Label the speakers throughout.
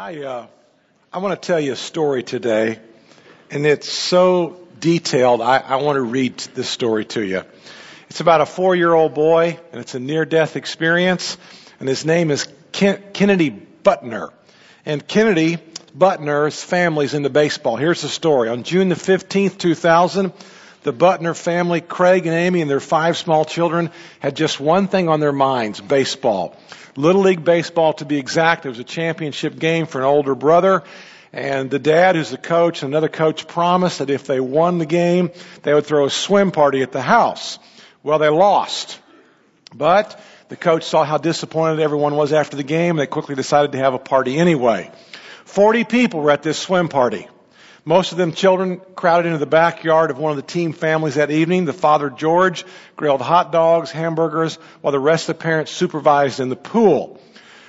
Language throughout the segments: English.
Speaker 1: I uh, I want to tell you a story today, and it's so detailed. I, I want to read this story to you. It's about a four-year-old boy, and it's a near-death experience, and his name is Ken- Kennedy Butner. And Kennedy Butner's family's into baseball. Here's the story. On June the 15th, 2000, the Butner family, Craig and Amy and their five small children, had just one thing on their minds, baseball. Little League Baseball to be exact. It was a championship game for an older brother. And the dad, who's the coach, and another coach promised that if they won the game, they would throw a swim party at the house. Well, they lost. But the coach saw how disappointed everyone was after the game. They quickly decided to have a party anyway. Forty people were at this swim party. Most of them children crowded into the backyard of one of the team families that evening. The father, George, grilled hot dogs, hamburgers, while the rest of the parents supervised in the pool.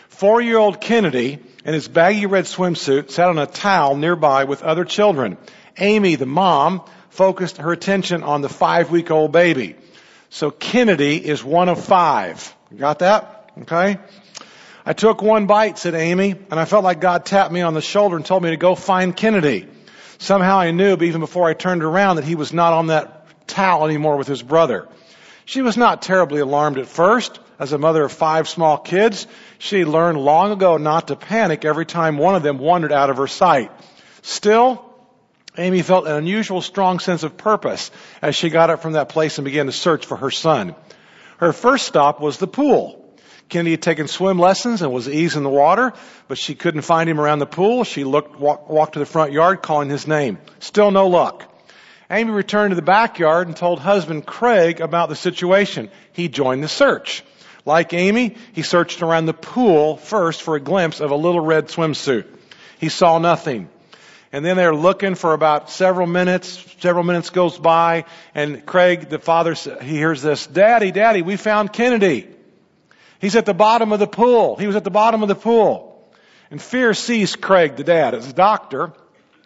Speaker 1: Four-year-old Kennedy, in his baggy red swimsuit, sat on a towel nearby with other children. Amy, the mom, focused her attention on the five-week-old baby. So Kennedy is one of five. got that? Okay? I took one bite, said Amy, and I felt like God tapped me on the shoulder and told me to go find Kennedy. Somehow I knew, but even before I turned around, that he was not on that towel anymore with his brother. She was not terribly alarmed at first. As a mother of five small kids, she learned long ago not to panic every time one of them wandered out of her sight. Still, Amy felt an unusual strong sense of purpose as she got up from that place and began to search for her son. Her first stop was the pool. Kennedy had taken swim lessons and was easy in the water, but she couldn't find him around the pool. She looked, walk, walked to the front yard calling his name. Still no luck. Amy returned to the backyard and told husband Craig about the situation. He joined the search. Like Amy, he searched around the pool first for a glimpse of a little red swimsuit. He saw nothing. And then they're looking for about several minutes. Several minutes goes by, and Craig, the father, he hears this, Daddy, Daddy, we found Kennedy. He's at the bottom of the pool. He was at the bottom of the pool. And fear seized Craig, the dad. As a doctor,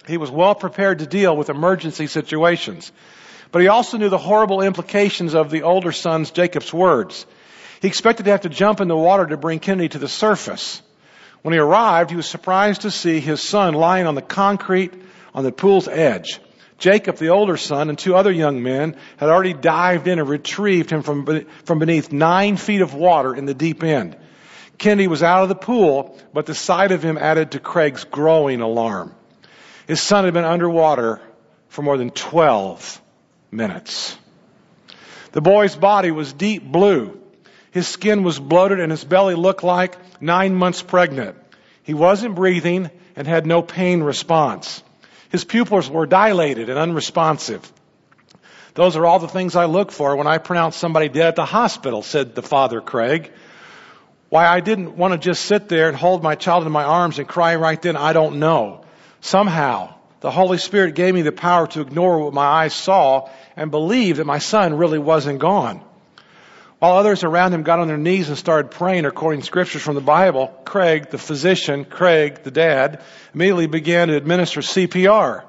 Speaker 1: he was well prepared to deal with emergency situations. But he also knew the horrible implications of the older son's, Jacob's words. He expected to have to jump in the water to bring Kennedy to the surface. When he arrived, he was surprised to see his son lying on the concrete on the pool's edge. Jacob, the older son, and two other young men had already dived in and retrieved him from, from beneath nine feet of water in the deep end. Kennedy was out of the pool, but the sight of him added to Craig's growing alarm. His son had been underwater for more than 12 minutes. The boy's body was deep blue. His skin was bloated and his belly looked like nine months pregnant. He wasn't breathing and had no pain response. His pupils were dilated and unresponsive. Those are all the things I look for when I pronounce somebody dead at the hospital, said the father, Craig. Why I didn't want to just sit there and hold my child in my arms and cry right then, I don't know. Somehow, the Holy Spirit gave me the power to ignore what my eyes saw and believe that my son really wasn't gone. While others around him got on their knees and started praying or quoting scriptures from the Bible, Craig, the physician, Craig, the dad, immediately began to administer CPR.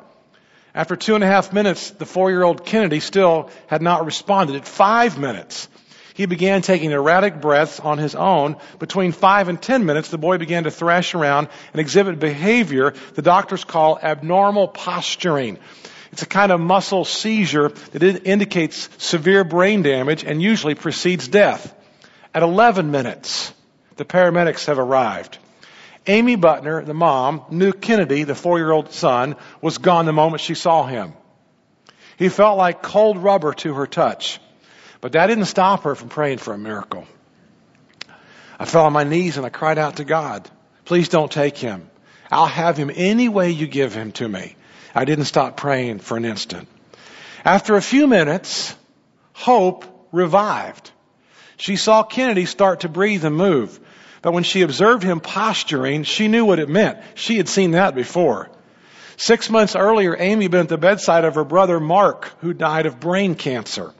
Speaker 1: After two and a half minutes, the four-year-old Kennedy still had not responded. At five minutes, he began taking erratic breaths on his own. Between five and ten minutes, the boy began to thrash around and exhibit behavior the doctors call abnormal posturing. It's a kind of muscle seizure that indicates severe brain damage and usually precedes death. At 11 minutes, the paramedics have arrived. Amy Butner, the mom, knew Kennedy, the four-year-old son, was gone the moment she saw him. He felt like cold rubber to her touch. But that didn't stop her from praying for a miracle. I fell on my knees and I cried out to God, please don't take him. I'll have him any way you give him to me. I didn't stop praying for an instant. After a few minutes, hope revived. She saw Kennedy start to breathe and move. But when she observed him posturing, she knew what it meant. She had seen that before. Six months earlier, Amy had been at the bedside of her brother Mark, who died of brain cancer.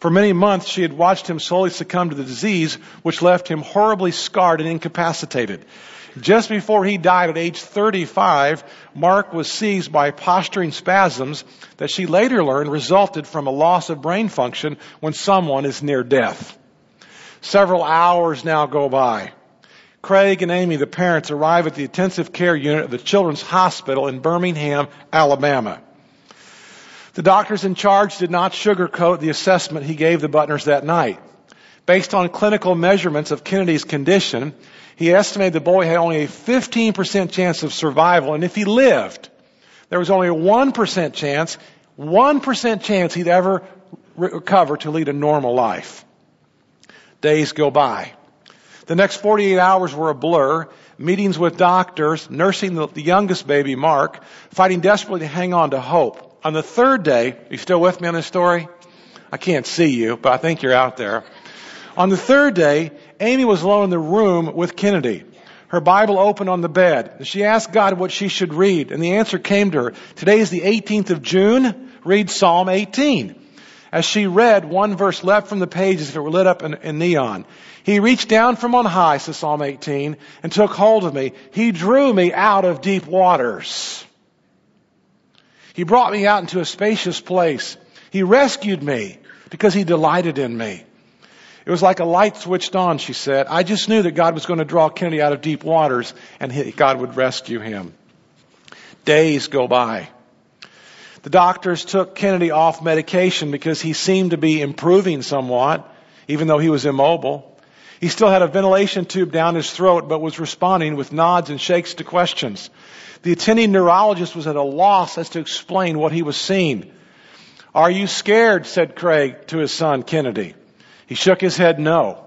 Speaker 1: For many months, she had watched him slowly succumb to the disease, which left him horribly scarred and incapacitated. Just before he died at age 35, Mark was seized by posturing spasms that she later learned resulted from a loss of brain function when someone is near death. Several hours now go by. Craig and Amy, the parents, arrive at the intensive care unit of the Children's Hospital in Birmingham, Alabama. The doctors in charge did not sugarcoat the assessment he gave the Butners that night. Based on clinical measurements of Kennedy's condition, he estimated the boy had only a 15% chance of survival, and if he lived, there was only a 1% chance, 1% chance he'd ever recover to lead a normal life. Days go by. The next 48 hours were a blur. Meetings with doctors, nursing the, youngest baby, Mark, fighting desperately to hang on to hope. On the third day, you still with me on this story? I can't see you, but I think you're out there. On the third day, Amy was alone in the room with Kennedy. Her Bible open on the bed. She asked God what she should read, and the answer came to her. Today is the 18th of June. Read Psalm 18. As she read, one verse leapt from the page as if it were lit up in, in neon. He reached down from on high, says Psalm 18, and took hold of me. He drew me out of deep waters. He brought me out into a spacious place. He rescued me because he delighted in me. It was like a light switched on, she said. I just knew that God was going to draw Kennedy out of deep waters and God would rescue him. Days go by. The doctors took Kennedy off medication because he seemed to be improving somewhat, even though he was immobile. He still had a ventilation tube down his throat, but was responding with nods and shakes to questions. The attending neurologist was at a loss as to explain what he was seeing. Are you scared? said Craig to his son Kennedy. He shook his head no.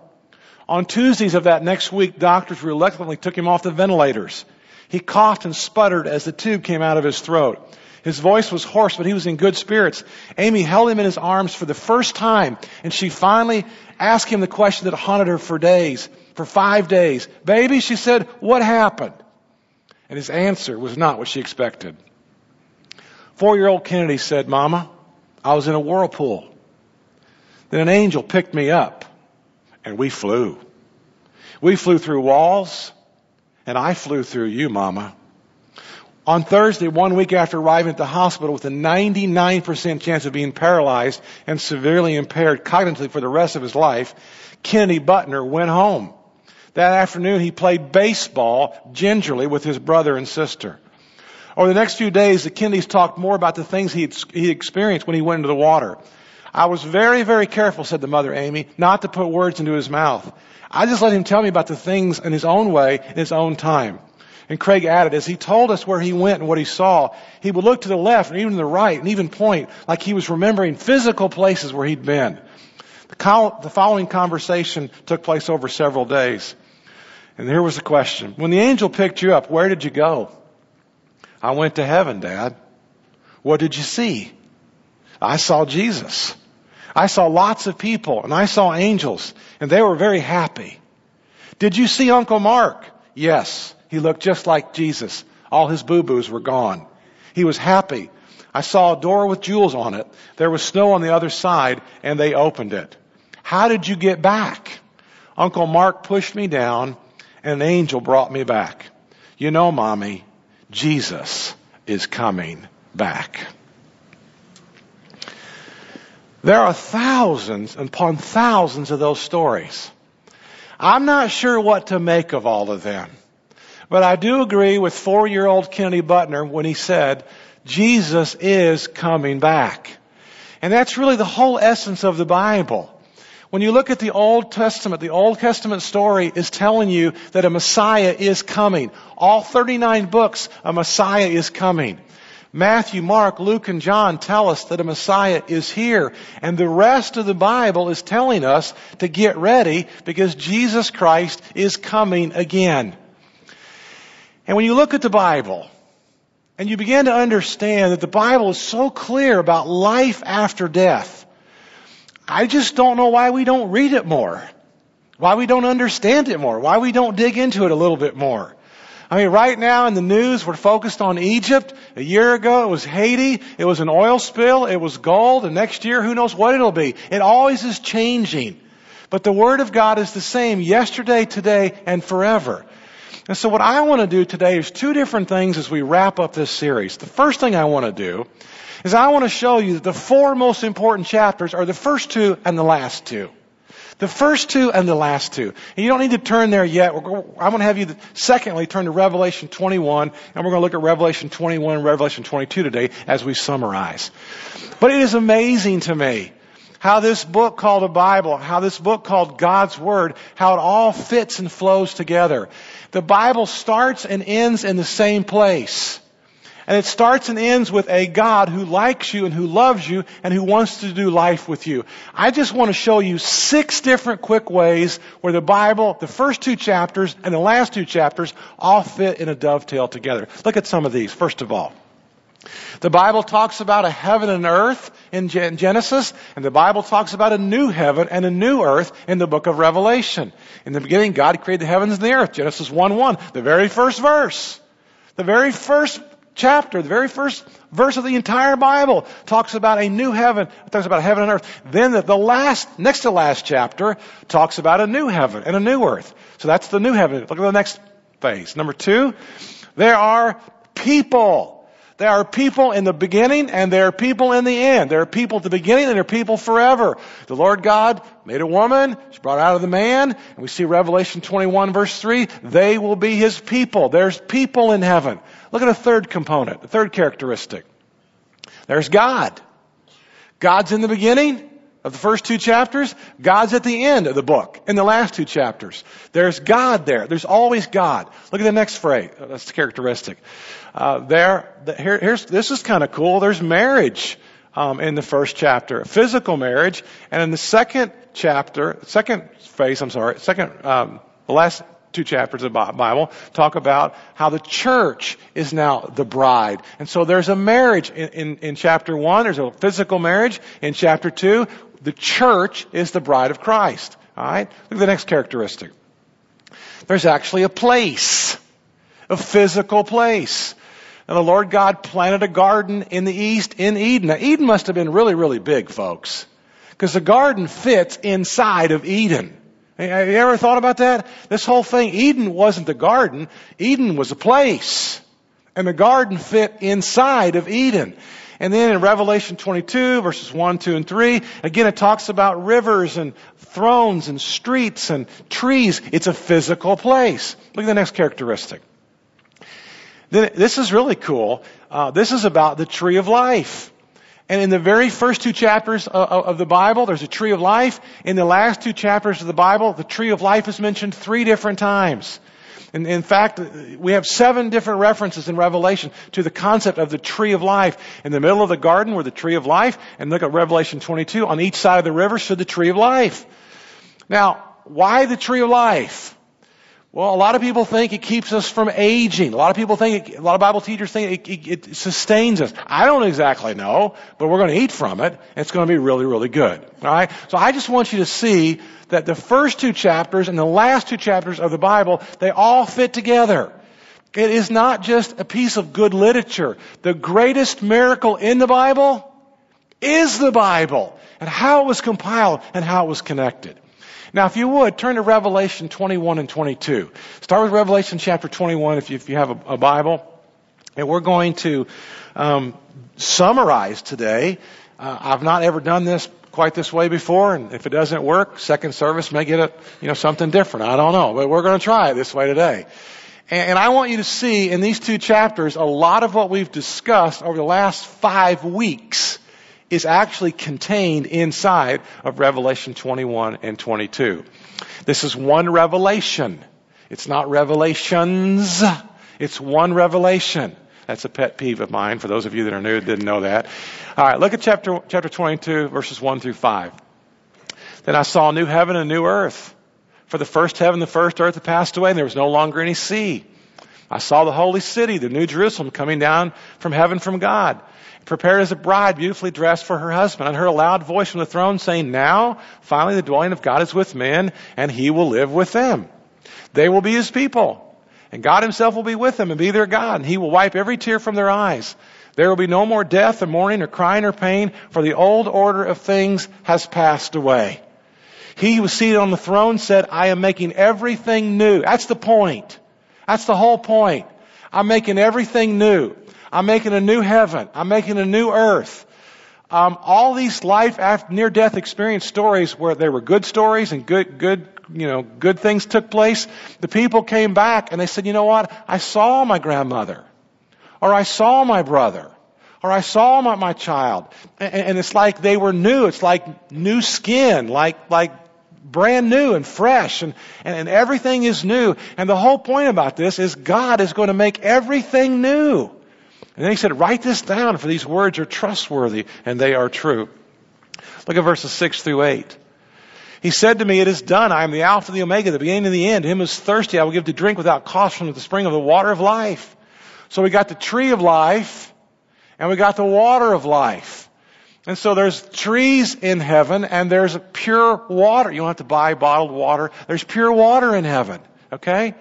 Speaker 1: On Tuesdays of that next week, doctors reluctantly took him off the ventilators. He coughed and sputtered as the tube came out of his throat. His voice was hoarse, but he was in good spirits. Amy held him in his arms for the first time, and she finally asked him the question that haunted her for days, for five days. Baby, she said, what happened? And his answer was not what she expected. Four year old Kennedy said, Mama, I was in a whirlpool. Then an angel picked me up, and we flew. We flew through walls, and I flew through you, Mama. On Thursday, one week after arriving at the hospital with a 99% chance of being paralyzed and severely impaired cognitively for the rest of his life, Kennedy Butner went home. That afternoon, he played baseball gingerly with his brother and sister. Over the next few days, the Kennedys talked more about the things he he experienced when he went into the water. I was very, very careful, said the mother Amy, not to put words into his mouth. I just let him tell me about the things in his own way, in his own time. And Craig added, as he told us where he went and what he saw, he would look to the left and even to the right and even point like he was remembering physical places where he'd been. The following conversation took place over several days. And here was the question. When the angel picked you up, where did you go? I went to heaven, Dad. What did you see? I saw Jesus. I saw lots of people and I saw angels and they were very happy. Did you see Uncle Mark? Yes. He looked just like Jesus. All his boo-boos were gone. He was happy. I saw a door with jewels on it. There was snow on the other side and they opened it. How did you get back? Uncle Mark pushed me down and an angel brought me back. You know, mommy, Jesus is coming back. There are thousands upon thousands of those stories. I'm not sure what to make of all of them. But I do agree with four year old Kennedy Butner when he said, Jesus is coming back. And that's really the whole essence of the Bible. When you look at the Old Testament, the Old Testament story is telling you that a Messiah is coming. All 39 books, a Messiah is coming. Matthew, Mark, Luke, and John tell us that a Messiah is here. And the rest of the Bible is telling us to get ready because Jesus Christ is coming again. And when you look at the Bible, and you begin to understand that the Bible is so clear about life after death, I just don't know why we don't read it more. Why we don't understand it more. Why we don't dig into it a little bit more. I mean, right now in the news, we're focused on Egypt. A year ago, it was Haiti. It was an oil spill. It was gold. And next year, who knows what it'll be. It always is changing. But the Word of God is the same yesterday, today, and forever. And so what I want to do today is two different things as we wrap up this series. The first thing I want to do is I want to show you that the four most important chapters are the first two and the last two. The first two and the last two. And you don't need to turn there yet. I'm going to have you, secondly, turn to Revelation 21, and we're going to look at Revelation 21 and Revelation 22 today as we summarize. But it is amazing to me how this book called a Bible, how this book called God's Word, how it all fits and flows together. The Bible starts and ends in the same place. And it starts and ends with a God who likes you and who loves you and who wants to do life with you. I just want to show you six different quick ways where the Bible, the first two chapters and the last two chapters all fit in a dovetail together. Look at some of these. First of all, the Bible talks about a heaven and earth in Genesis, and the Bible talks about a new heaven and a new earth in the book of Revelation. In the beginning, God created the heavens and the earth. Genesis 1-1, the very first verse. The very first chapter, the very first verse of the entire Bible talks about a new heaven, talks about heaven and earth. Then the, the last, next to last chapter talks about a new heaven and a new earth. So that's the new heaven. Look at the next phase. Number two, there are people. There are people in the beginning and there are people in the end. There are people at the beginning and there are people forever. The Lord God made a woman. She brought out of the man. And we see Revelation 21 verse 3. They will be his people. There's people in heaven. Look at a third component, a third characteristic. There's God. God's in the beginning of the first two chapters. God's at the end of the book in the last two chapters. There's God there. There's always God. Look at the next phrase. That's the characteristic. Uh, there, here, here's, this is kind of cool. There's marriage. Um, in the first chapter, physical marriage, and in the second chapter, second phase, I'm sorry, second, um, the last two chapters of the Bible talk about how the church is now the bride. And so there's a marriage in, in, in chapter one, there's a physical marriage. In chapter two, the church is the bride of Christ. Alright? Look at the next characteristic. There's actually a place. A physical place. And the Lord God planted a garden in the east in Eden. Now Eden must have been really, really big, folks. Because the garden fits inside of Eden. Have you ever thought about that? This whole thing, Eden wasn't the garden. Eden was a place. And the garden fit inside of Eden. And then in Revelation 22 verses 1, 2, and 3, again it talks about rivers and thrones and streets and trees. It's a physical place. Look at the next characteristic. This is really cool. Uh, this is about the tree of life. And in the very first two chapters of, the Bible, there's a tree of life. In the last two chapters of the Bible, the tree of life is mentioned three different times. And in fact, we have seven different references in Revelation to the concept of the tree of life. In the middle of the garden were the tree of life, and look at Revelation 22. On each side of the river stood the tree of life. Now, why the tree of life? Well, a lot of people think it keeps us from aging. A lot of people think, it, a lot of Bible teachers think it, it, it, sustains us. I don't exactly know, but we're going to eat from it. It's going to be really, really good. Alright? So I just want you to see that the first two chapters and the last two chapters of the Bible, they all fit together. It is not just a piece of good literature. The greatest miracle in the Bible is the Bible and how it was compiled and how it was connected. Now, if you would, turn to Revelation 21 and 22. Start with Revelation chapter 21 if you, if you have a, a Bible. And we're going to um, summarize today. Uh, I've not ever done this quite this way before, and if it doesn't work, second service may get a, you know, something different. I don't know, but we're going to try it this way today. And, and I want you to see in these two chapters a lot of what we've discussed over the last five weeks is actually contained inside of Revelation 21 and 22. This is one revelation. It's not revelations. It's one revelation. That's a pet peeve of mine for those of you that are new didn't know that. All right, look at chapter, chapter 22, verses 1 through 5. Then I saw a new heaven and a new earth. For the first heaven, the first earth had passed away, and there was no longer any sea. I saw the holy city, the new Jerusalem, coming down from heaven from God prepared as a bride, beautifully dressed for her husband. And heard a loud voice from the throne saying, Now, finally, the dwelling of God is with men, and he will live with them. They will be his people. And God himself will be with them and be their God. And he will wipe every tear from their eyes. There will be no more death or mourning or crying or pain, for the old order of things has passed away. He who was seated on the throne said, I am making everything new. That's the point. That's the whole point. I'm making everything new. I'm making a new heaven. I'm making a new earth. Um, all these life after near death experience stories where there were good stories and good, good, you know, good things took place, the people came back and they said, you know what? I saw my grandmother. Or I saw my brother. Or I saw my, my child. And, and it's like they were new. It's like new skin, like, like brand new and fresh and, and, and everything is new. And the whole point about this is God is going to make everything new. And then he said, write this down for these words are trustworthy and they are true. Look at verses 6 through 8. He said to me, It is done. I am the Alpha and the Omega, the beginning and the end. Him who is thirsty, I will give to drink without cost from the spring of the water of life. So we got the tree of life, and we got the water of life. And so there's trees in heaven, and there's pure water. You don't have to buy bottled water. There's pure water in heaven. Okay?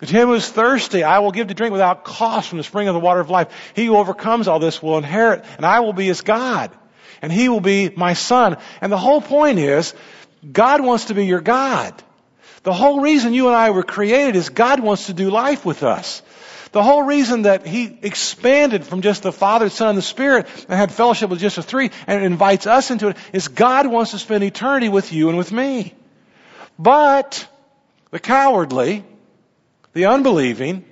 Speaker 1: To him who is thirsty, I will give to drink without cost from the spring of the water of life. He who overcomes all this will inherit, and I will be his God. And he will be my son. And the whole point is, God wants to be your God. The whole reason you and I were created is God wants to do life with us. The whole reason that He expanded from just the Father, Son, and the Spirit and had fellowship with just the three and invites us into it is God wants to spend eternity with you and with me. But the cowardly, the unbelieving,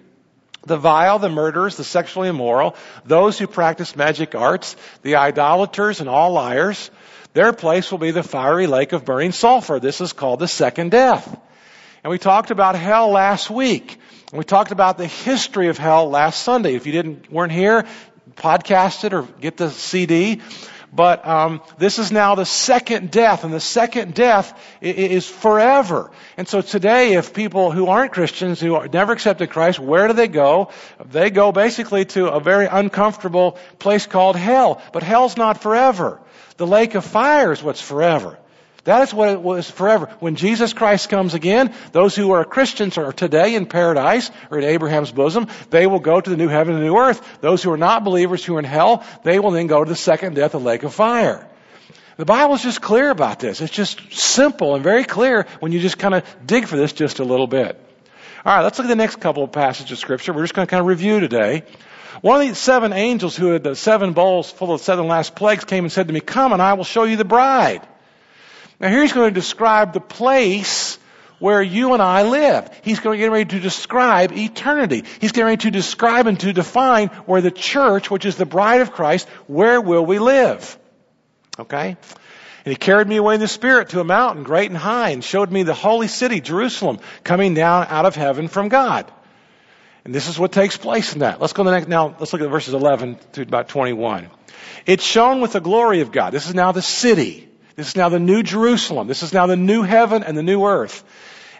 Speaker 1: the vile, the murderers, the sexually immoral, those who practice magic arts, the idolaters and all liars, their place will be the fiery lake of burning sulfur. This is called the second death. And we talked about hell last week. And we talked about the history of hell last Sunday. If you didn't weren't here, podcast it or get the CD. But um, this is now the second death, and the second death is forever. And so today, if people who aren't Christians, who never accepted Christ, where do they go? They go basically to a very uncomfortable place called hell. But hell's not forever. The lake of fire is what's forever. That is what it was forever. When Jesus Christ comes again, those who are Christians are today in paradise or in Abraham's bosom. They will go to the new heaven and new earth. Those who are not believers who are in hell, they will then go to the second death, the lake of fire. The Bible is just clear about this. It's just simple and very clear when you just kind of dig for this just a little bit. All right, let's look at the next couple of passages of scripture. We're just going to kind of review today. One of the seven angels who had the seven bowls full of seven last plagues came and said to me, Come and I will show you the bride. Now here he's going to describe the place where you and I live. He's going to get ready to describe eternity. He's getting ready to describe and to define where the church, which is the bride of Christ, where will we live? Okay? And he carried me away in the Spirit to a mountain great and high and showed me the holy city, Jerusalem, coming down out of heaven from God. And this is what takes place in that. Let's go to the next, now, let's look at verses 11 to about 21. It's shone with the glory of God. This is now the city. This is now the new Jerusalem. This is now the new heaven and the new earth.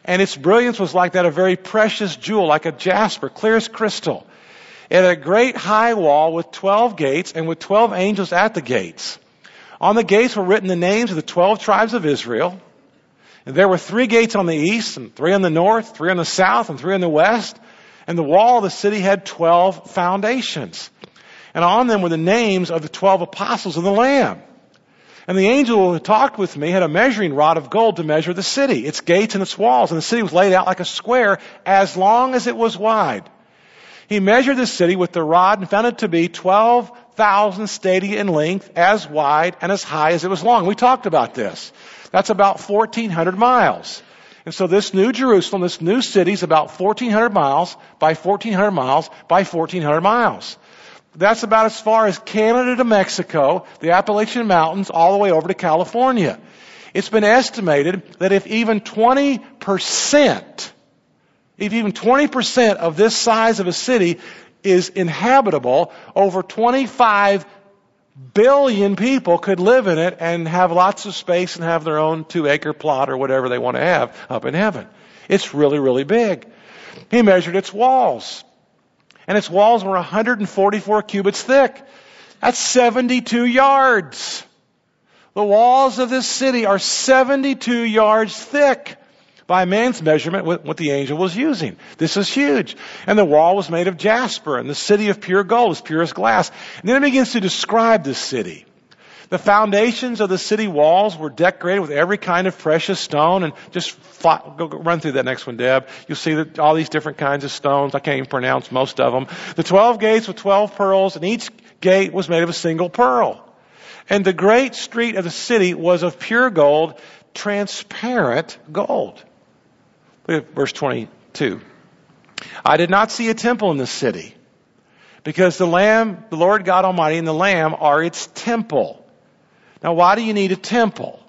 Speaker 1: And its brilliance was like that of a very precious jewel, like a jasper, clear as crystal. It had a great high wall with 12 gates and with 12 angels at the gates. On the gates were written the names of the 12 tribes of Israel. And there were three gates on the east and three on the north, three on the south and three on the west. And the wall of the city had 12 foundations. And on them were the names of the 12 apostles of the Lamb. And the angel who talked with me had a measuring rod of gold to measure the city, its gates and its walls. And the city was laid out like a square as long as it was wide. He measured the city with the rod and found it to be 12,000 stadia in length, as wide and as high as it was long. We talked about this. That's about 1,400 miles. And so this new Jerusalem, this new city is about 1,400 miles by 1,400 miles by 1,400 miles. That's about as far as Canada to Mexico, the Appalachian Mountains, all the way over to California. It's been estimated that if even 20%, if even 20% of this size of a city is inhabitable, over 25 billion people could live in it and have lots of space and have their own two acre plot or whatever they want to have up in heaven. It's really, really big. He measured its walls and its walls were 144 cubits thick. That's 72 yards. The walls of this city are 72 yards thick by man's measurement what the angel was using. This is huge. And the wall was made of jasper and the city of pure gold was pure as glass. And then it begins to describe this city. The foundations of the city walls were decorated with every kind of precious stone and just fly, go, go, run through that next one, Deb. You'll see that all these different kinds of stones. I can't even pronounce most of them. The 12 gates with 12 pearls and each gate was made of a single pearl. And the great street of the city was of pure gold, transparent gold. Look at verse 22. I did not see a temple in the city because the Lamb, the Lord God Almighty and the Lamb are its temple. Now why do you need a temple?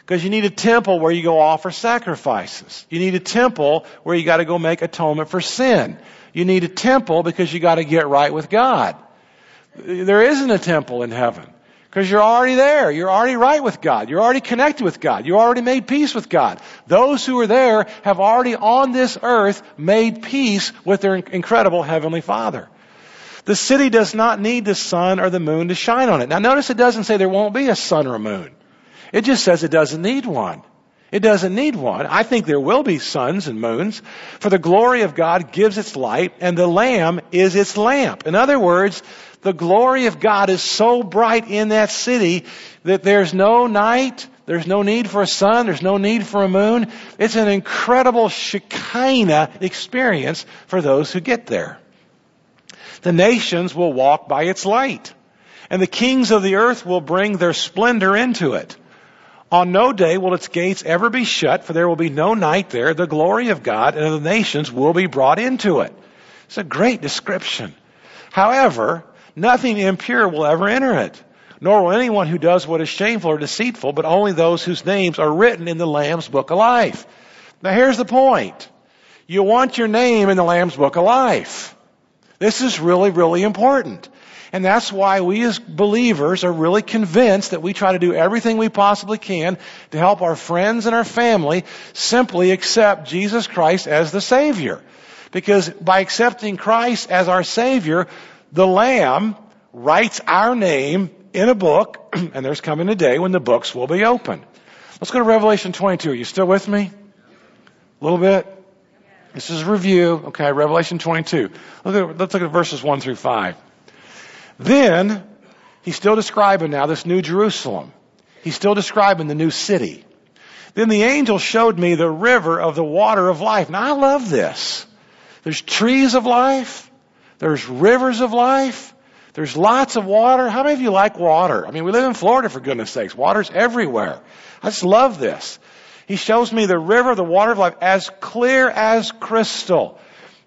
Speaker 1: Because you need a temple where you go offer sacrifices. You need a temple where you got to go make atonement for sin. You need a temple because you got to get right with God. There isn't a temple in heaven. Because you're already there. You're already right with God. You're already connected with God. You already made peace with God. Those who are there have already on this earth made peace with their incredible Heavenly Father. The city does not need the sun or the moon to shine on it. Now notice it doesn't say there won't be a sun or a moon. It just says it doesn't need one. It doesn't need one. I think there will be suns and moons, for the glory of God gives its light, and the Lamb is its lamp. In other words, the glory of God is so bright in that city that there's no night, there's no need for a sun, there's no need for a moon. It's an incredible Shekinah experience for those who get there. The nations will walk by its light, and the kings of the earth will bring their splendor into it. On no day will its gates ever be shut, for there will be no night there. The glory of God and of the nations will be brought into it. It's a great description. However, nothing impure will ever enter it, nor will anyone who does what is shameful or deceitful, but only those whose names are written in the Lamb's book of life. Now here's the point. You want your name in the Lamb's book of life. This is really, really important. And that's why we as believers are really convinced that we try to do everything we possibly can to help our friends and our family simply accept Jesus Christ as the Savior. Because by accepting Christ as our Savior, the Lamb writes our name in a book, and there's coming a day when the books will be open. Let's go to Revelation 22. Are you still with me? A little bit? This is a review. Okay, Revelation 22. Look at, let's look at verses 1 through 5. Then, he's still describing now this new Jerusalem. He's still describing the new city. Then the angel showed me the river of the water of life. Now I love this. There's trees of life. There's rivers of life. There's lots of water. How many of you like water? I mean, we live in Florida for goodness sakes. Water's everywhere. I just love this. He shows me the river, the water of life, as clear as crystal.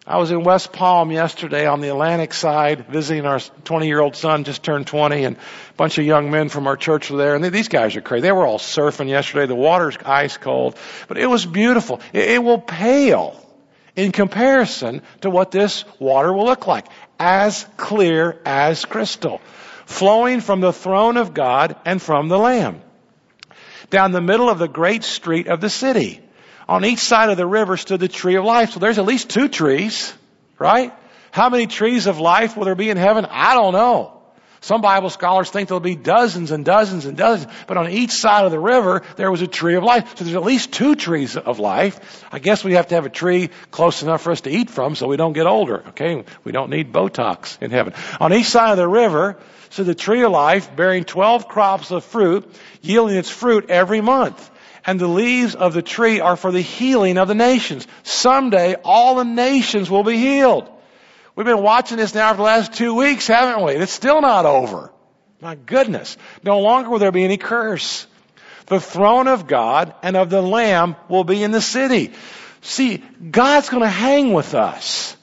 Speaker 1: I was in West Palm yesterday on the Atlantic side visiting our 20 year old son, just turned 20, and a bunch of young men from our church were there. And these guys are crazy. They were all surfing yesterday. The water's ice cold, but it was beautiful. It, it will pale in comparison to what this water will look like. As clear as crystal. Flowing from the throne of God and from the Lamb. Down the middle of the great street of the city on each side of the river stood the tree of life. So there's at least two trees, right? How many trees of life will there be in heaven? I don't know. Some Bible scholars think there'll be dozens and dozens and dozens, but on each side of the river, there was a tree of life. So there's at least two trees of life. I guess we have to have a tree close enough for us to eat from so we don't get older, okay? We don't need Botox in heaven. On each side of the river, so the tree of life bearing 12 crops of fruit, yielding its fruit every month and the leaves of the tree are for the healing of the nations. Someday all the nations will be healed. We've been watching this now for the last two weeks, haven't we? It's still not over. My goodness. No longer will there be any curse. The throne of God and of the Lamb will be in the city. See, God's gonna hang with us.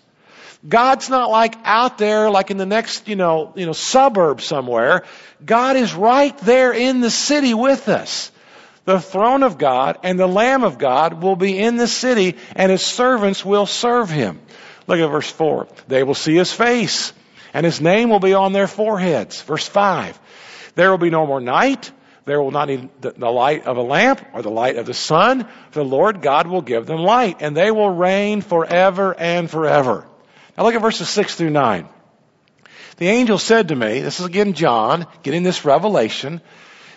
Speaker 1: God's not like out there, like in the next, you know, you know, suburb somewhere. God is right there in the city with us the throne of God and the Lamb of God will be in the city and his servants will serve him. Look at verse 4. They will see his face and his name will be on their foreheads. Verse 5. There will be no more night. There will not need the light of a lamp or the light of the sun. The Lord God will give them light and they will reign forever and forever. Now look at verses 6 through 9. The angel said to me, this is again John getting this revelation,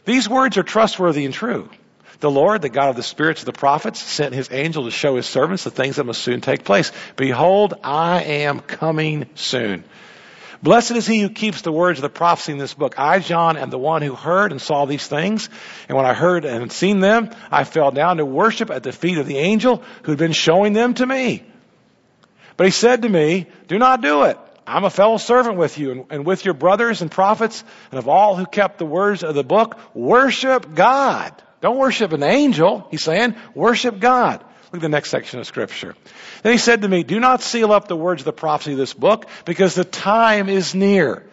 Speaker 1: these words are trustworthy and true. The Lord, the God of the spirits of the prophets, sent his angel to show his servants the things that must soon take place. Behold, I am coming soon. Blessed is he who keeps the words of the prophecy in this book. I, John, am the one who heard and saw these things. And when I heard and seen them, I fell down to worship at the feet of the angel who'd been showing them to me. But he said to me, do not do it. I'm a fellow servant with you and, and with your brothers and prophets and of all who kept the words of the book. Worship God. Don't worship an angel. He's saying, worship God. Look at the next section of scripture. Then he said to me, do not seal up the words of the prophecy of this book because the time is near.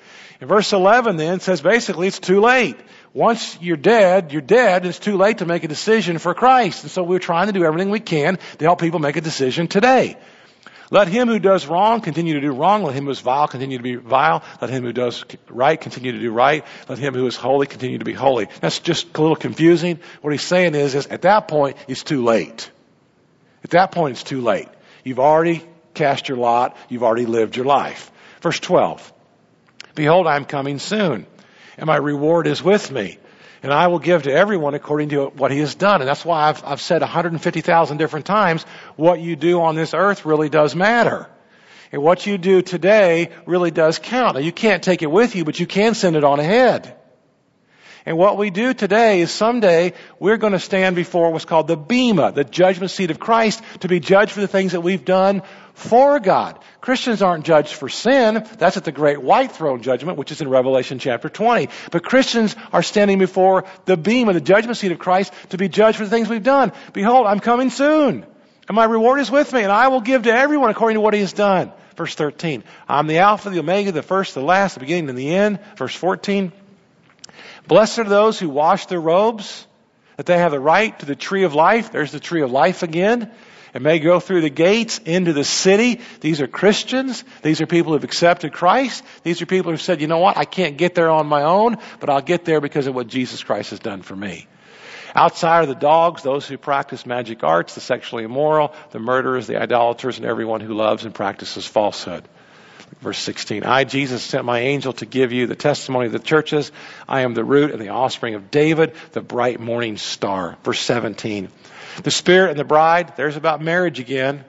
Speaker 1: In verse 11 then says basically it's too late. Once you're dead, you're dead. It's too late to make a decision for Christ. And so we're trying to do everything we can to help people make a decision today. Let him who does wrong continue to do wrong. Let him who is vile continue to be vile. Let him who does right continue to do right. Let him who is holy continue to be holy. That's just a little confusing. What he's saying is, is at that point, it's too late. At that point, it's too late. You've already cast your lot. You've already lived your life. Verse 12. Behold, I am coming soon, and my reward is with me and I will give to everyone according to what he has done. And that's why I've, I've said 150,000 different times, what you do on this earth really does matter. And what you do today really does count. Now you can't take it with you, but you can send it on ahead. And what we do today is someday we're going to stand before what's called the Bema, the judgment seat of Christ, to be judged for the things that we've done for God. Christians aren't judged for sin. That's at the great white throne judgment, which is in Revelation chapter 20. But Christians are standing before the Bema of the judgment seat of Christ, to be judged for the things we've done. Behold, I'm coming soon. And my reward is with me, and I will give to everyone according to what he has done. Verse 13. I'm the Alpha, the Omega, the first, the last, the beginning, and the end. Verse 14. Blessed are those who wash their robes, that they have the right to the tree of life. There's the tree of life again. And may go through the gates into the city. These are Christians. These are people who've accepted Christ. These are people who've said, you know what, I can't get there on my own, but I'll get there because of what Jesus Christ has done for me. Outside are the dogs, those who practice magic arts, the sexually immoral, the murderers, the idolaters, and everyone who loves and practices falsehood. Verse 16. I, Jesus, sent my angel to give you the testimony of the churches. I am the root and the offspring of David, the bright morning star. Verse 17. The Spirit and the bride, there's about marriage again.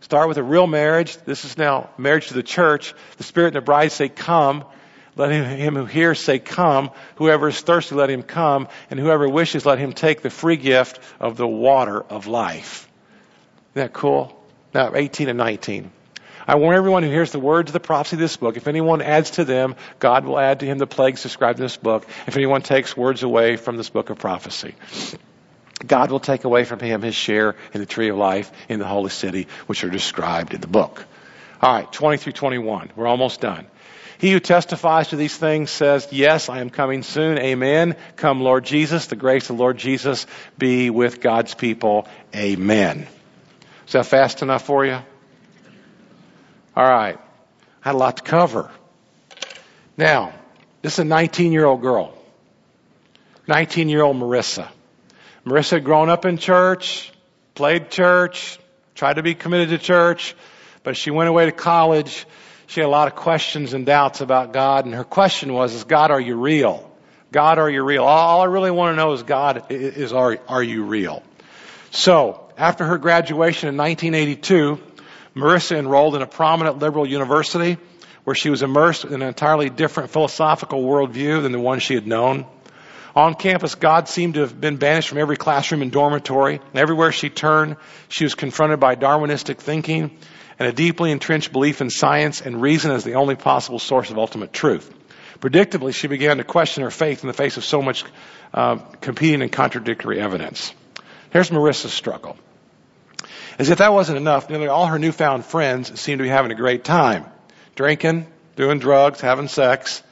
Speaker 1: Start with a real marriage. This is now marriage to the church. The Spirit and the bride say, Come. Let him, who hears say, Come. Whoever is thirsty, let him come. And whoever wishes, let him take the free gift of the water of life. Isn't that cool? Now, 18 and 19. I warn everyone who hears the words of the prophecy of this book, if anyone adds to them, God will add to him the plagues described in this book. If anyone takes words away from this book of prophecy. God will take away from him his share in the tree of life in the holy city, which are described in the book. All right, 20 through 21. We're almost done. He who testifies to these things says, Yes, I am coming soon. Amen. Come, Lord Jesus. The grace of Lord Jesus be with God's people. Amen. Is that fast enough for you? All right. I had a lot to cover. Now, this is a 19 year old girl. 19 year old Marissa. Marissa had grown up in church, played church, tried to be committed to church, but she went away to college. She had a lot of questions and doubts about God, and her question was, is God, are you real? God, are you real? All I really want to know is God, is are, are you real? So, after her graduation in 1982, Marissa enrolled in a prominent liberal university where she was immersed in an entirely different philosophical worldview than the one she had known. On campus, God seemed to have been banished from every classroom and dormitory. And everywhere she turned, she was confronted by Darwinistic thinking and a deeply entrenched belief in science and reason as the only possible source of ultimate truth. Predictably, she began to question her faith in the face of so much uh, competing and contradictory evidence. Here's Marissa's struggle. As if that wasn't enough, nearly all her newfound friends seemed to be having a great time. Drinking, doing drugs, having sex.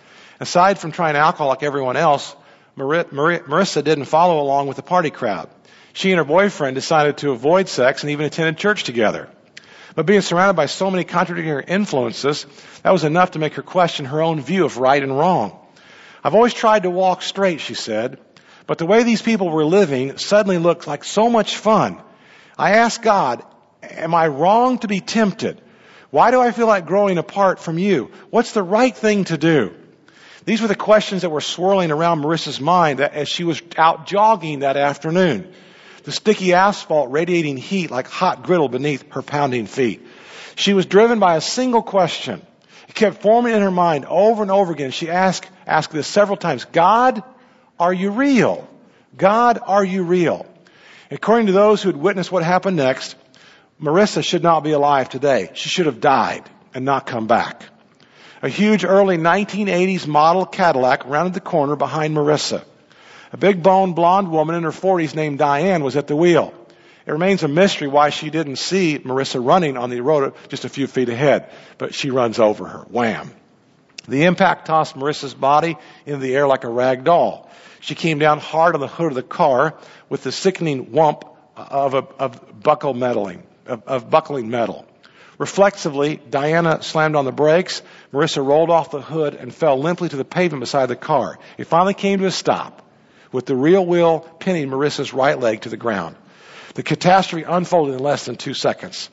Speaker 1: Aside from trying alcohol like everyone else, Marissa didn't follow along with the party crowd. She and her boyfriend decided to avoid sex and even attended church together. But being surrounded by so many contradictory influences, that was enough to make her question her own view of right and wrong. I've always tried to walk straight, she said, but the way these people were living suddenly looked like so much fun. I asked God, am I wrong to be tempted? Why do I feel like growing apart from you? What's the right thing to do? These were the questions that were swirling around Marissa's mind as she was out jogging that afternoon. The sticky asphalt radiating heat like hot griddle beneath her pounding feet. She was driven by a single question. It kept forming in her mind over and over again. She asked, asked this several times. God, are you real? God, are you real? According to those who had witnessed what happened next, Marissa should not be alive today. She should have died and not come back. A huge early 1980s model Cadillac rounded the corner behind Marissa. A big boned blonde woman in her 40s named Diane was at the wheel. It remains a mystery why she didn't see Marissa running on the road just a few feet ahead, but she runs over her. Wham. The impact tossed Marissa's body into the air like a rag doll. She came down hard on the hood of the car with the sickening whump of, a, of buckle medaling, of, of buckling metal. Reflexively, Diana slammed on the brakes. Marissa rolled off the hood and fell limply to the pavement beside the car. It finally came to a stop, with the rear wheel pinning Marissa's right leg to the ground. The catastrophe unfolded in less than two seconds.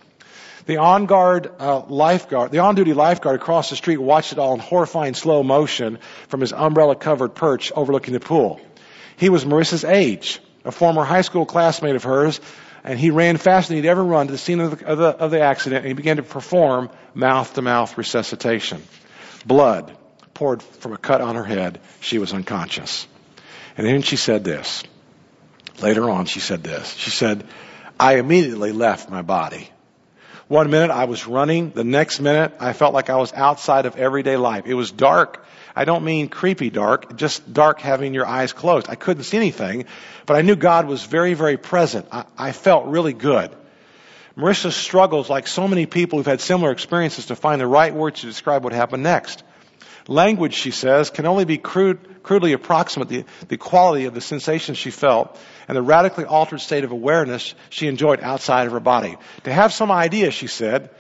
Speaker 1: The on guard uh, lifeguard, the on duty lifeguard across the street watched it all in horrifying slow motion from his umbrella covered perch overlooking the pool. He was Marissa's age, a former high school classmate of hers, and he ran faster than he'd ever run to the scene of the, of the, of the accident, and he began to perform mouth to mouth resuscitation. Blood poured from a cut on her head. She was unconscious. And then she said this. Later on, she said this. She said, I immediately left my body. One minute I was running. The next minute I felt like I was outside of everyday life. It was dark. I don't mean creepy dark, just dark having your eyes closed. I couldn't see anything, but I knew God was very, very present. I, I felt really good. Marissa struggles like so many people who've had similar experiences to find the right words to describe what happened next. Language, she says, can only be crude, crudely approximate the, the quality of the sensations she felt and the radically altered state of awareness she enjoyed outside of her body. To have some idea, she said,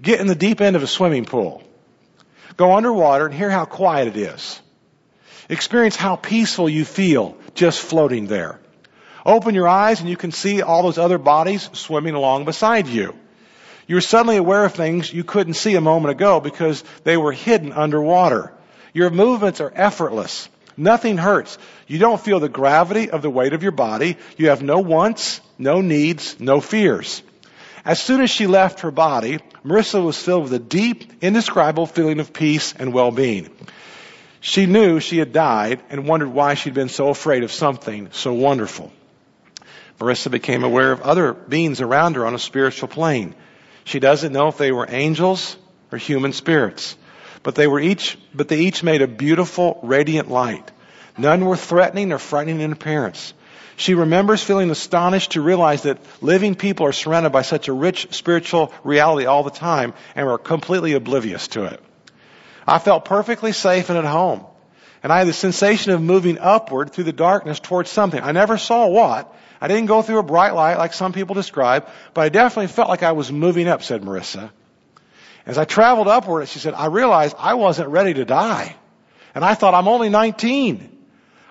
Speaker 1: get in the deep end of a swimming pool. Go underwater and hear how quiet it is. Experience how peaceful you feel just floating there. Open your eyes and you can see all those other bodies swimming along beside you. You're suddenly aware of things you couldn't see a moment ago because they were hidden underwater. Your movements are effortless. Nothing hurts. You don't feel the gravity of the weight of your body. You have no wants, no needs, no fears. As soon as she left her body, Marissa was filled with a deep, indescribable feeling of peace and well-being. She knew she had died and wondered why she'd been so afraid of something so wonderful. Marissa became aware of other beings around her on a spiritual plane. She doesn't know if they were angels or human spirits, but they were each, but they each made a beautiful, radiant light. None were threatening or frightening in appearance. She remembers feeling astonished to realize that living people are surrounded by such a rich spiritual reality all the time and were completely oblivious to it. I felt perfectly safe and at home. And I had the sensation of moving upward through the darkness towards something. I never saw what, I didn't go through a bright light like some people describe, but I definitely felt like I was moving up, said Marissa. As I traveled upward, she said, I realized I wasn't ready to die. And I thought, I'm only 19.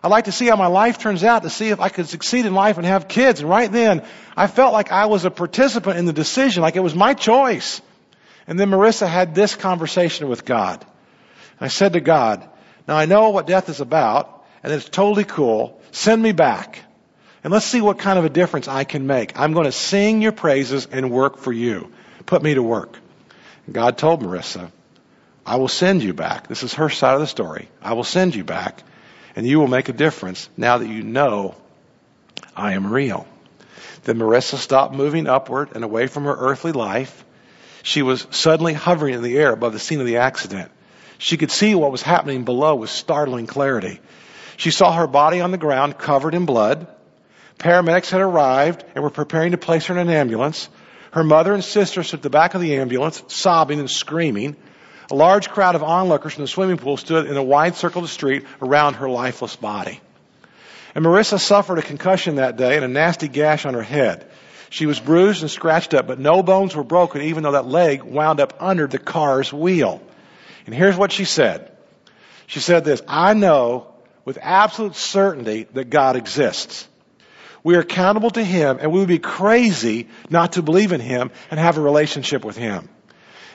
Speaker 1: I'd like to see how my life turns out to see if I could succeed in life and have kids. And right then, I felt like I was a participant in the decision, like it was my choice. And then Marissa had this conversation with God. I said to God, now I know what death is about, and it's totally cool. Send me back. And let's see what kind of a difference I can make. I'm going to sing your praises and work for you. Put me to work. God told Marissa, I will send you back. This is her side of the story. I will send you back and you will make a difference now that you know I am real. Then Marissa stopped moving upward and away from her earthly life. She was suddenly hovering in the air above the scene of the accident. She could see what was happening below with startling clarity. She saw her body on the ground covered in blood. Paramedics had arrived and were preparing to place her in an ambulance. Her mother and sister stood at the back of the ambulance, sobbing and screaming. A large crowd of onlookers from the swimming pool stood in a wide circle of the street around her lifeless body. And Marissa suffered a concussion that day and a nasty gash on her head. She was bruised and scratched up, but no bones were broken, even though that leg wound up under the car's wheel. And here's what she said. She said this, I know with absolute certainty that God exists. We are accountable to Him and we would be crazy not to believe in Him and have a relationship with Him.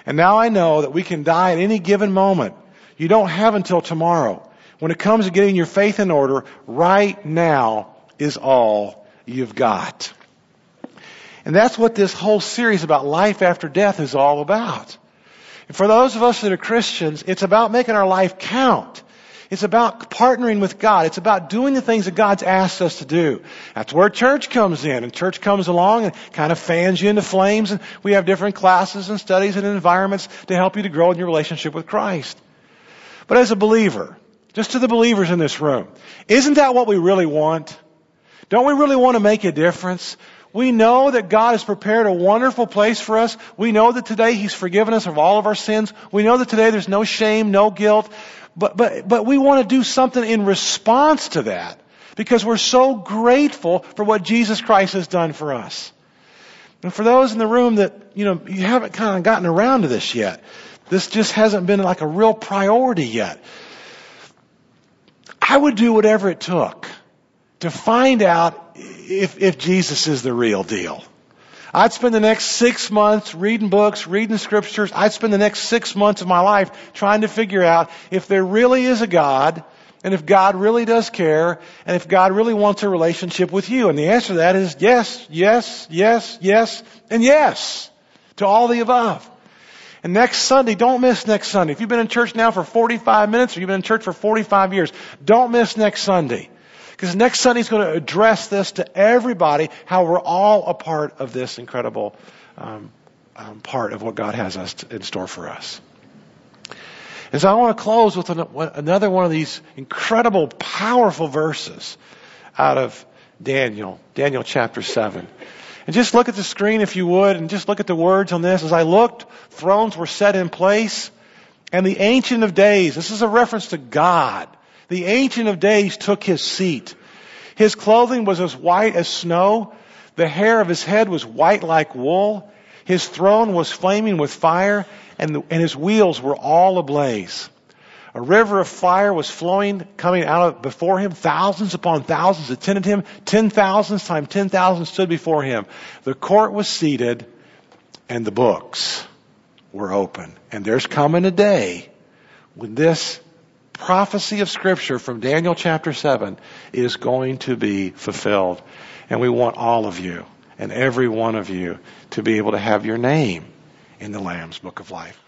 Speaker 1: And now I know that we can die at any given moment. You don't have until tomorrow. When it comes to getting your faith in order, right now is all you've got. And that's what this whole series about life after death is all about. For those of us that are Christians, it's about making our life count. It's about partnering with God. It's about doing the things that God's asked us to do. That's where church comes in. And church comes along and kind of fans you into flames. And we have different classes and studies and environments to help you to grow in your relationship with Christ. But as a believer, just to the believers in this room, isn't that what we really want? Don't we really want to make a difference? We know that God has prepared a wonderful place for us. We know that today He's forgiven us of all of our sins. We know that today there's no shame, no guilt. But, but, but we want to do something in response to that because we're so grateful for what Jesus Christ has done for us. And for those in the room that, you know, you haven't kind of gotten around to this yet, this just hasn't been like a real priority yet. I would do whatever it took to find out if, if Jesus is the real deal. I'd spend the next six months reading books, reading scriptures. I'd spend the next six months of my life trying to figure out if there really is a God and if God really does care and if God really wants a relationship with you. And the answer to that is yes, yes, yes, yes, and yes to all the above. And next Sunday, don't miss next Sunday. If you've been in church now for 45 minutes or you've been in church for 45 years, don't miss next Sunday. Because next Sunday he's going to address this to everybody, how we're all a part of this incredible um, um, part of what God has us in store for us. And so I want to close with an, another one of these incredible, powerful verses out of Daniel, Daniel chapter 7. And just look at the screen if you would, and just look at the words on this. As I looked, thrones were set in place, and the Ancient of Days, this is a reference to God, the Ancient of Days took his seat. His clothing was as white as snow. The hair of his head was white like wool. His throne was flaming with fire, and, the, and his wheels were all ablaze. A river of fire was flowing, coming out of before him. Thousands upon thousands attended him. Ten thousands times ten thousand stood before him. The court was seated, and the books were open. And there's coming a day when this prophecy of Scripture from Daniel chapter 7 is going to be fulfilled. And we want all of you and every one of you to be able to have your name in the Lamb's Book of Life.